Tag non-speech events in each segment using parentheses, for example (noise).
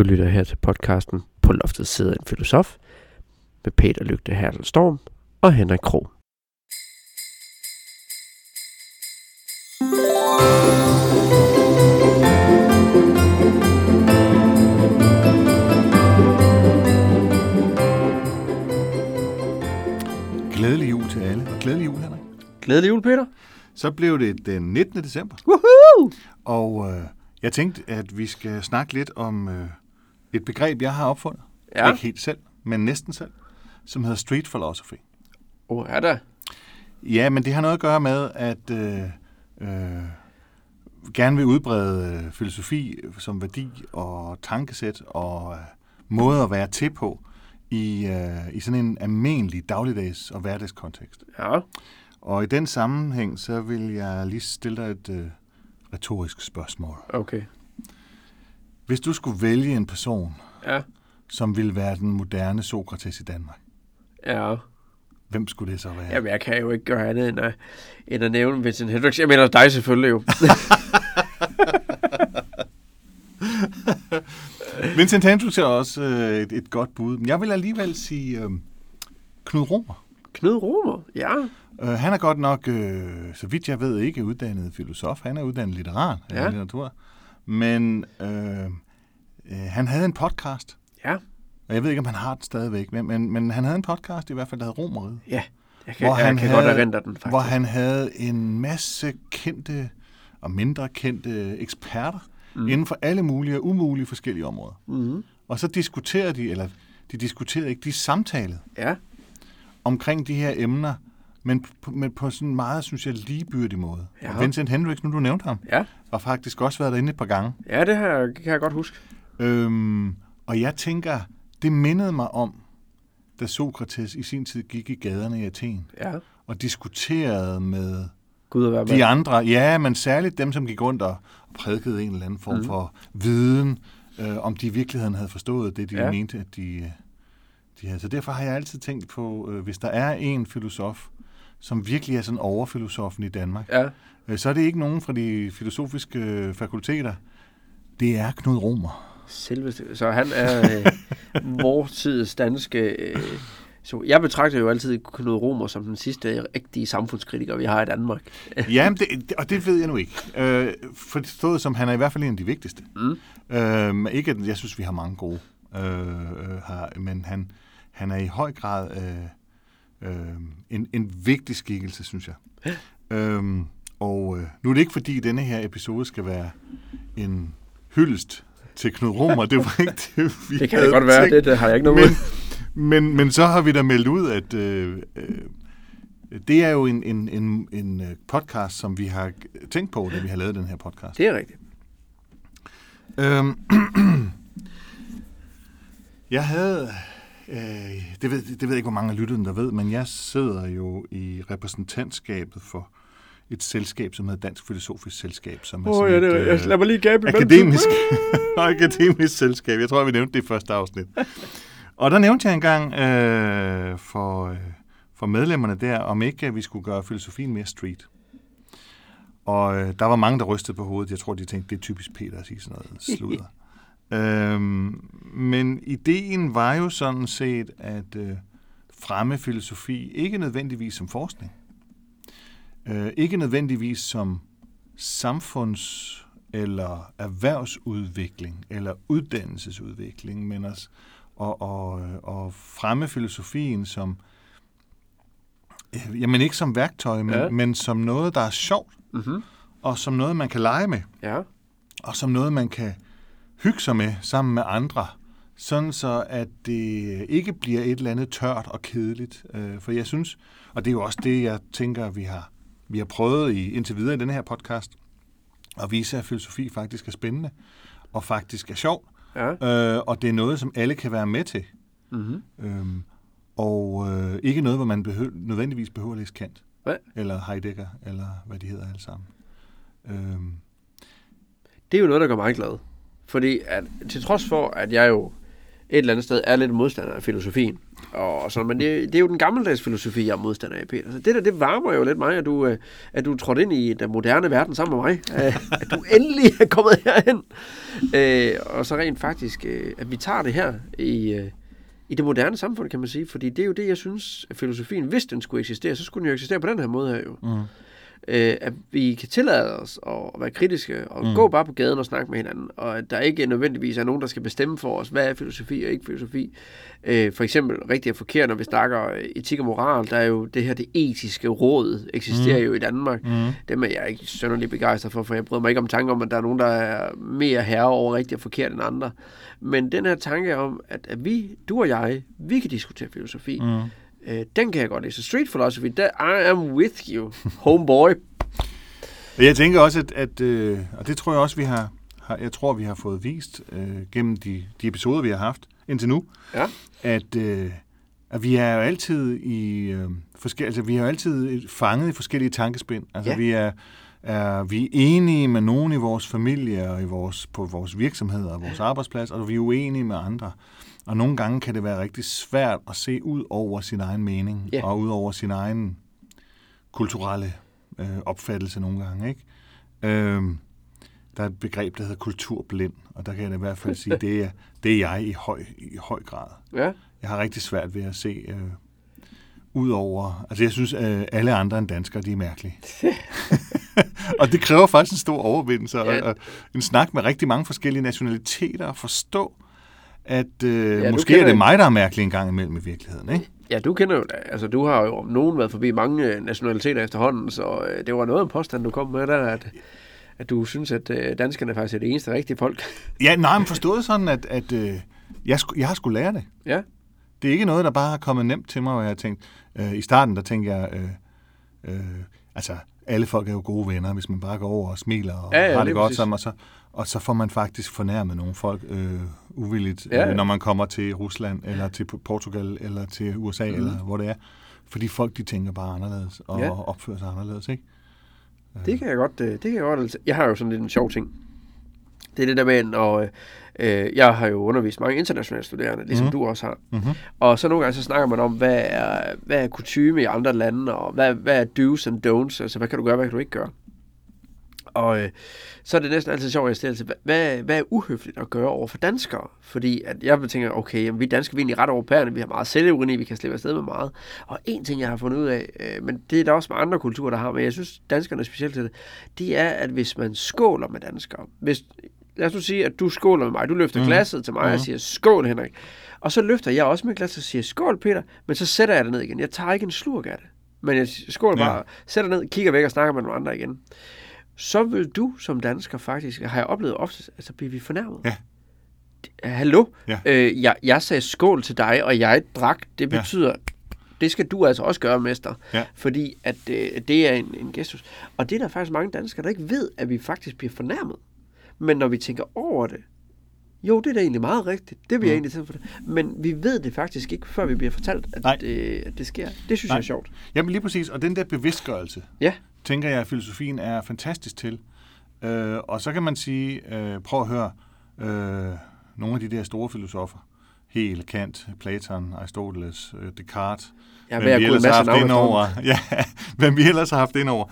Du lytter her til podcasten På loftet sidder en filosof med Peter Lygte Hertel Storm og Henrik Krog. Glædelig jul til alle, og glædelig jul, Henrik. Glædelig jul, Peter. Så blev det den 19. december, Woohoo! og øh, jeg tænkte, at vi skal snakke lidt om øh, et begreb, jeg har opfundet. Ja. Ikke helt selv, men næsten selv, som hedder street philosophy. Åh, oh, er der? Ja, men det har noget at gøre med, at øh, øh, gerne vil udbrede øh, filosofi som værdi og tankesæt og øh, måde at være til på i, øh, i sådan en almindelig dagligdags- og hverdagskontekst. Ja. Og i den sammenhæng, så vil jeg lige stille dig et øh, retorisk spørgsmål. Okay. Hvis du skulle vælge en person, Ja. som ville være den moderne Sokrates i Danmark, Ja. hvem skulle det så være? Jamen, jeg kan jo ikke gøre andet end at, end at nævne Vincent Hendricks. Jeg mener dig selvfølgelig jo. (laughs) Vincent Hendricks er også øh, et, et godt bud. Men jeg vil alligevel sige øh, Knud Romer. Knud Romer. Ja. Uh, han er godt nok, øh, så vidt jeg ved, ikke uddannet filosof. Han er uddannet litterat, Ja. ja. litteratur. Men øh, øh, han havde en podcast, Ja. og jeg ved ikke, om han har den stadigvæk, men, men, men han havde en podcast i hvert fald, der hed Romeriet. Ja. Jeg kan, Hvor jeg han kan havde- godt erindre den, faktisk. Hvor han havde en masse kendte og mindre kendte eksperter mm. inden for alle mulige og umulige forskellige områder. Mm-hmm. Og så diskuterede de, eller de diskuterede ikke, de samtalede Ja. omkring de her emner, men på, men på sådan en meget, synes jeg, ligebyrdig måde. Ja. Og Vincent Hendricks, nu du nævnte ham, Ja. har faktisk også været derinde et par gange. Ja, det her kan jeg godt huske. Øhm, og jeg tænker, det mindede mig om, da Sokrates i sin tid gik i gaderne i Athen Ja. og diskuterede med Gud med. de andre, ja, men særligt dem, som gik rundt og prædikede en eller anden form mm. for viden, øh, om de i virkeligheden havde forstået det, de Ja. ja. mente, at de, øh, de havde. Så derfor har jeg altid tænkt på, øh, hvis der er en filosof, som virkelig er sådan overfilosofen i Danmark, Ja. øh, så er det ikke nogen fra de filosofiske øh, fakulteter. Det er Knud Romer. Selveste. Så han er øh, (laughs) vores tids danske... Øh, så jeg betragter jo altid Knud Romer som den sidste rigtige samfundskritiker, vi har i Danmark. (laughs) Ja, det, og det ved jeg nu ikke. Øh, forstået som, han er i hvert fald en af de vigtigste. Mm. Øh, ikke, at jeg synes, vi har mange gode øh, øh, her, men han, han er i høj grad øh, øh, en, en vigtig skikkelse, synes jeg. Øh, og øh, nu er det ikke, fordi denne her episode skal være en hyldest til Knud Romer. Det var ikke det, vi (laughs) Det kan det godt være, tænkt. det, det har jeg ikke noget Men, men, men, men så har vi da meldt ud, at øh, øh, det er jo en, en, en, en øh, podcast, som vi har tænkt på, da vi har lavet den her podcast. Det er rigtigt. Øhm, (clears throat) jeg havde, øh, det, ved, det ved jeg ikke, hvor mange af lytterne, der ved, men jeg sidder jo i repræsentantskabet for et selskab, som hedder Dansk Filosofisk Selskab, som er Åh, sådan ja, det, et, jeg, lad mig lige gabe akademisk, (laughs) akademisk selskab. Jeg tror, vi nævnte det i første afsnit. Og der nævnte jeg engang øh, for, øh, for medlemmerne der, om ikke at vi skulle gøre filosofien mere street. Og øh, der var mange, der rystede på hovedet. Jeg tror, de tænkte, det er typisk Peter at sige sådan noget sludder. (laughs) øhm, men ideen var jo sådan set at øh, fremme filosofi, ikke nødvendigvis som forskning. Øh, ikke nødvendigvis som samfunds- eller erhvervsudvikling eller uddannelsesudvikling, men at og, og, og fremme filosofien som, øh, jamen ikke som værktøj, men, ja. men som noget, der er sjovt, Mm-hmm. og som noget, man kan lege med, Ja. og som noget, man kan hygge sig med sammen med andre, sådan så, at det ikke bliver et eller andet tørt og kedeligt. Øh, For jeg synes, og det er jo også det, jeg tænker, vi har, vi har prøvet i, indtil videre i denne her podcast, at vise, at filosofi faktisk er spændende, og faktisk er sjov, Ja. øh, og det er noget, som alle kan være med til. Mm-hmm. Øhm, og øh, ikke noget, hvor man behøver, nødvendigvis behøver at læse Kant. Nej. Eller Heidegger, eller hvad de hedder alle sammen. Øhm, Det er jo noget, der gør mig glad. Fordi at, til trods for, at jeg jo et eller andet sted er lidt modstander af filosofien, og sådan, men det, det er jo den gammeldags filosofi, jeg er modstander af, Peter. Så det der, det varmer jo lidt mig, at du, øh, at du trådte ind i den moderne verden sammen med mig. (laughs) Øh, at du endelig er kommet herhen. Øh, og så rent faktisk, øh, at vi tager det her i, i det moderne samfund, kan man sige. Fordi det er jo det, jeg synes, at filosofien, hvis den skulle eksistere, så skulle den jo eksistere på den her måde her jo. Mm. Øh, at vi kan tillade os at være kritiske og mm. gå bare på gaden og snakke med hinanden, og at der ikke nødvendigvis er nogen, der skal bestemme for os, hvad er filosofi og ikke filosofi. Øh, for eksempel rigtig og forkert, når vi snakker etik og moral, der er jo det her, det etiske råd eksisterer mm. jo i Danmark. Mm. Dem er jeg ikke sønderlig begejstret for, for jeg bryder mig ikke om tanker om, at der er nogen, der er mere herre over rigtig og forkert end andre. Men den her tanke om, at, at vi, du og jeg, vi kan diskutere filosofi, mm Øh, den kan jeg godt lide. Så Street Philosophy, der I am with you, homeboy. jeg tænker også, at, at øh, og det tror jeg også, vi har, har jeg tror, vi har fået vist øh, gennem de, de episoder, vi har haft indtil nu, ja. at, øh, at vi er jo altid i øh, forskellige, altså vi er jo altid fanget i forskellige tankespind. Altså Ja. vi er, er vi enige med nogen i vores familie og i vores, på vores virksomheder og vores arbejdsplads, og vi er uenige med andre. Og nogle gange kan det være rigtig svært at se ud over sin egen mening Ja. og ud over sin egen kulturelle øh, opfattelse nogle gange. Ikke? Øhm, der er et begreb, der hedder kulturblind, og der kan jeg i hvert fald sige, det er, det er jeg i høj, i høj grad. Ja. Jeg har rigtig svært ved at se øh, ud over... Altså, jeg synes, øh, alle andre end danskere, de er mærkelige. (laughs) og det kræver faktisk en stor overvindelse, og, Ja. og en snak med rigtig mange forskellige nationaliteter, at forstå, at øh, Ja, måske er det mig, der er mærkelig en gang imellem i virkeligheden, ikke? Ja, du kender jo. Altså, du har jo om nogen været forbi mange øh, nationaliteter efterhånden, så øh, det var noget af en påstand, du kom med der, at, at du synes, at øh, danskerne faktisk er det eneste rigtige folk. (laughs) Ja, nej, men forstået sådan, at, at øh, jeg, jeg har skulle lære det. ja. Det er ikke noget, der bare er kommet nemt til mig, hvor jeg har tænkt... Øh, I starten, der tænkte jeg... Øh, øh, altså, alle folk er jo gode venner, hvis man bare går over og smiler og Ja, ja, har det godt præcis. sammen, og så, og så får man faktisk fornærmet nogle folk øh, uvilligt, Ja, ja. øh, når man kommer til Rusland, eller til Portugal, eller til USA, mm. eller hvor det er. Fordi folk, de tænker bare anderledes, og Ja. opfører sig anderledes, ikke? Det kan jeg godt, øh, det kan jeg godt. altså- Jeg har jo sådan lidt en sjov ting. Det er det der med, når øh, jeg har jo undervist mange internationale studerende, ligesom Mhm. du også har. Mm-hmm. Og så nogle gange så snakker man om, hvad er, hvad er kutume i andre lande, og hvad, hvad er do's and don'ts, altså hvad kan du gøre, hvad kan du ikke gøre. Og øh, så er det næsten altid sjovt, at jeg stiller til, hvad- hvad, er uhøfligt at gøre over for danskere? Fordi at jeg tænker, okay, jamen, vi danskere vi er egentlig ret overpærende, vi har meget selvironi, vi kan slippe afsted med meget. Og en ting, jeg har fundet ud af, øh, men det er der også med andre kulturer, der har, men jeg synes, danskerne er specielt til det, det er, at hvis man skåler med danskere, hvis, lad os nu sige, at du skåler med mig, du løfter mm. glasset til mig og Mhm. siger, skål Henrik. Og så løfter jeg også mit glas og siger, skål Peter, men så sætter jeg det ned igen. Jeg tager ikke en slurk af det. Men jeg skåler Ja. bare, sætter ned, kigger væk og snakker med nogle andre igen. Så vil du som dansker faktisk, har jeg oplevet ofte, altså bliver vi fornærmet. Ja. Hallo? Ja. Øh, jeg, jeg sagde skål til dig, og jeg drak. Det Ja. betyder, det skal du altså også gøre, mester. Ja. Fordi at øh, det er en, en gestus. Og det er der faktisk mange danskere, der ikke ved, at vi faktisk bliver fornærmet. Men når vi tænker over det, jo, det er da egentlig meget rigtigt. Det bliver Mm. egentlig til for det. Men vi ved det faktisk ikke, før vi bliver fortalt, at, Nej. det, at det sker. Det synes Nej. jeg er sjovt. Jamen lige præcis, og den der bevidstgørelse, Ja. tænker jeg, at filosofien er fantastisk til. Øh, og så kan man sige, øh, prøv at høre, øh, nogle af de der store filosofer, Hegel, Kant, Platon, Aristoteles, øh, Descartes, er hvem vi ellers har haft ind over, (laughs) ja, hvem vi ellers har haft ind over,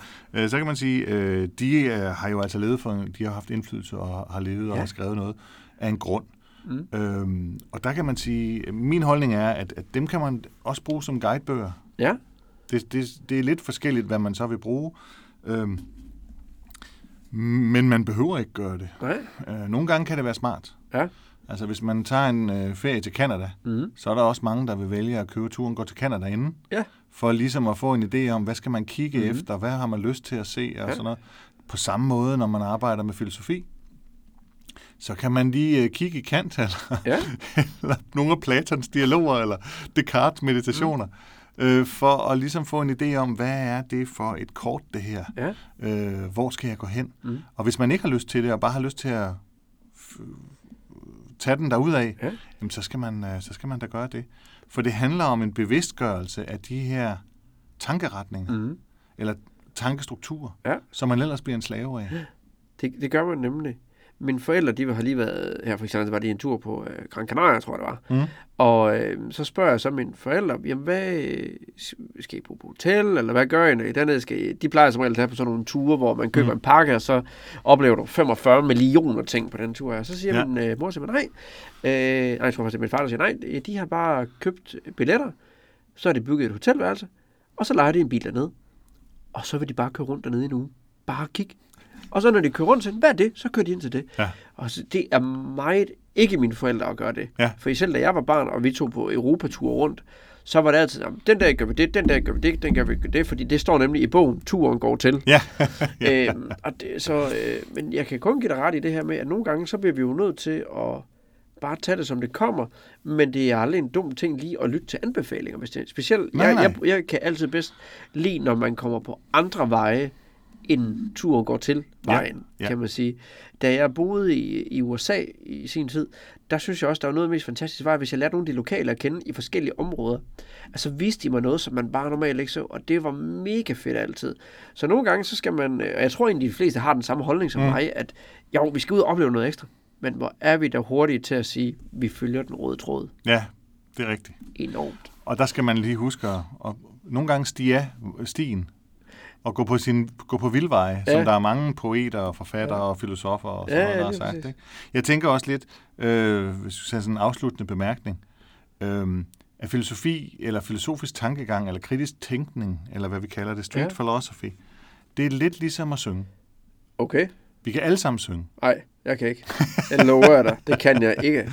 så kan man sige, øh, de øh, har jo altså levet for, de har haft indflydelse og har levet og Ja. har skrevet noget af en grund. Mm. Øhm, og der kan man sige, min holdning er, at, at dem kan man også bruge som guidebøger. Ja. Det, det, det er lidt forskelligt, hvad man så vil bruge. Øhm, men man behøver ikke gøre det. Nej. Øh, nogle gange kan det være smart. Ja. Altså hvis man tager en øh, ferie til Canada, Mm. så er der også mange, der vil vælge at købe turen gå til Canada inden. Ja. For ligesom at få en idé om, hvad skal man kigge mm. efter, hvad har man lyst til at se og Ja. sådan noget. På samme måde, når man arbejder med filosofi, så kan man lige øh, kigge i Kant, eller, Ja. (laughs) eller nogle af Platons dialoger, eller Descartes meditationer, mm. øh, for at ligesom få en idé om, hvad er det for et kort, det her? Ja. Øh, hvor skal jeg gå hen? Mm. Og hvis man ikke har lyst til det, og bare har lyst til at tage den derudad, Ja. jamen, så, skal man, øh, så skal man da gøre det. For det handler om en bevidstgørelse af de her tankeretninger, mm. Mm. eller tankestrukturer, Ja. som man ellers bliver en slave af. Det, det gør man nemlig. Mine forældre, de har lige været, her for eksempel var de en tur på øh, Gran Canaria, tror jeg det var. Mm. Og øh, så spørger jeg så mine forældre, jamen hvad, øh, skal I bo på hotel, eller hvad gør I, når I dernede skal I? De plejer som regel at tage på sådan nogle ture, hvor man køber Mm. en pakke, og så oplever du 45 millioner ting på den tur her. Så siger Ja. min øh, mor simpelthen nej. Øh, nej, jeg tror faktisk, min far der siger nej. De har bare købt billetter, så har de bygget et hotelværelse, og så leger de en bil dernede. Og så vil de bare køre rundt dernede i en uge. Bare kigge. Og så når de kører rundt til, hvad er det? Så kører de ind til det. Ja. Og så, det er meget ikke mine forældre at gøre det. Ja. For selv da jeg var barn, og vi tog på Europatur rundt, så var det altid, "Jamen, den der gør vi det, den der gør vi det, den gør vi det, fordi det står nemlig i bogen, turen går til. (laughs) Ja. øhm, og det, så, øh, men jeg kan kun give dig ret i det her med, at nogle gange, så bliver vi jo nødt til at bare tage det, som det kommer, men det er aldrig en dum ting lige at lytte til anbefalinger. Hvis det, specielt, Nej, jeg, nej. jeg, jeg kan altid bedst lide, når man kommer på andre veje, end turen går til vejen, Ja, ja, kan man sige. Da jeg boede i, i USA i sin tid, der synes jeg også, der var noget af det mest fantastiske var, hvis jeg lærte nogle af de lokale at kende i forskellige områder. Altså viste de mig noget, som man bare normalt ikke så, og det var mega fedt altid. Så nogle gange, så skal man, øh, og jeg tror egentlig, de fleste har den samme holdning som Mm. mig, at jo, vi skal ud og opleve noget ekstra. Men hvor er vi da hurtige til at sige, vi følger den røde tråd ja, det er rigtigt. enormt. Og der skal man lige huske at, at nogle gange stige af stien og gå på, sin, gå på vildveje, ja. Som der er mange poeter og forfattere ja. Og filosofer og sådan Ja, noget, ja, der har sagt. Ikke? Jeg tænker også lidt, øh, hvis du sådan en afsluttende bemærkning, øh, at filosofi eller filosofisk tankegang eller kritisk tænkning, eller hvad vi kalder det, street ja. Philosophy, det er lidt ligesom at synge. Okay. Vi kan alle sammen synge. Nej, jeg kan ikke. Jeg lover dig. Det kan jeg ikke.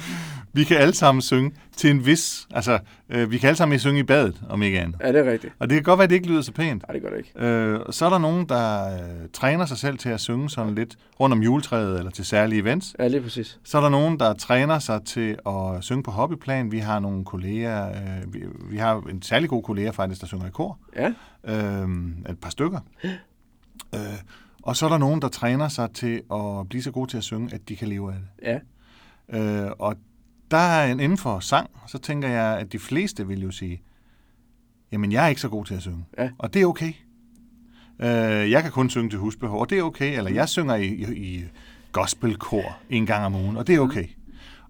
Vi kan alle sammen synge til en vis... Altså, øh, vi kan alle sammen synge i badet, om ikke andet. Ja, det er rigtigt. Og det kan godt være, at det ikke lyder så pænt. Nej, det gør det ikke. Øh, så er der nogen, der øh, træner sig selv til at synge sådan lidt rundt om juletræet eller til særlige events. Ja, lige præcis. Så er der nogen, der træner sig til at synge på hobbyplan. Vi har nogle kolleger, øh, vi, vi har en særlig god kollega faktisk, der synger i kor. Ja, Øh, et par stykker. Øh, og så er der nogen, der træner sig til at blive så gode til at synge, at de kan leve af det. ja. Øh, og der er en inden for sang, så tænker jeg, at de fleste vil jo sige, jamen jeg er ikke så god til at synge. Ja. Og det er okay. Øh, jeg kan kun synge til husbehov, og det er okay. Eller jeg synger i, i, i gospelkor en gang om ugen, og det er okay.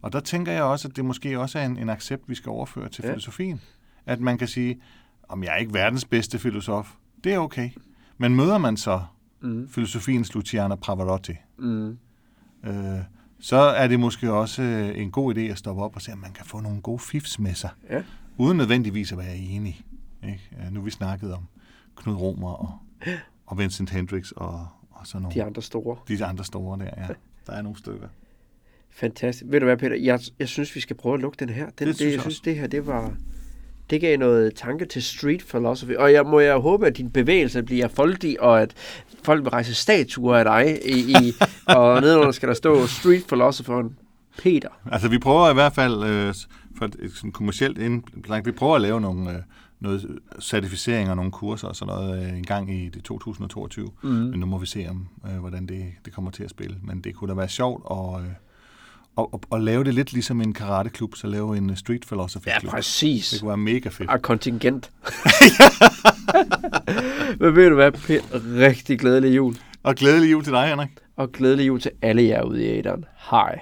Og der tænker jeg også, at det måske også er en, en accept, vi skal overføre til Ja. filosofien. At man kan sige, om jeg er ikke verdens bedste filosof, det er okay. Men møder man så Mm. filosofiens Luciana Pavarotti, Mm. øh, så er det måske også øh, en god idé at stoppe op og se, om man kan få nogle gode fifs med sig, Ja. uden nødvendigvis at være enig. Ikke? Øh, Nu vi snakket om Knud Romer og, og Vincent Hendricks og, og sådan nogle. De andre store. De andre store der, ja. Der er nogle stykker. Fantastisk. Ved du hvad, Peter? Jeg, jeg synes, vi skal prøve at lukke den her. Den, Det det, synes jeg jeg synes, det her, det var... Det gav noget tanke til street philosophy. Og jeg må jeg håbe, at din bevægelse bliver foldig, og at folk vil rejse statuer af dig. I, i, (laughs) og nedenunder skal der stå street philosopheren Peter. Altså, vi prøver i hvert fald, øh, for et, sådan kommercielt indblik, vi prøver at lave nogle, øh, noget certificering og nogle kurser og sådan noget øh, en gang i det 2022. Mm. Men nu må vi se, om øh, hvordan det, det kommer til at spille. Men det kunne da være sjovt at, øh, at, at, at lave det lidt ligesom en karateklub, så lave en øh, street philosophy Ja, klub. præcis. Det kunne være mega fedt. Og kontingent. (laughs) (laughs) Men ved du hvad, Peter? Rigtig glædelig jul. Og glædelig jul til dig, Henrik. Og glædelig jul til alle jer ude i æderen. Hej.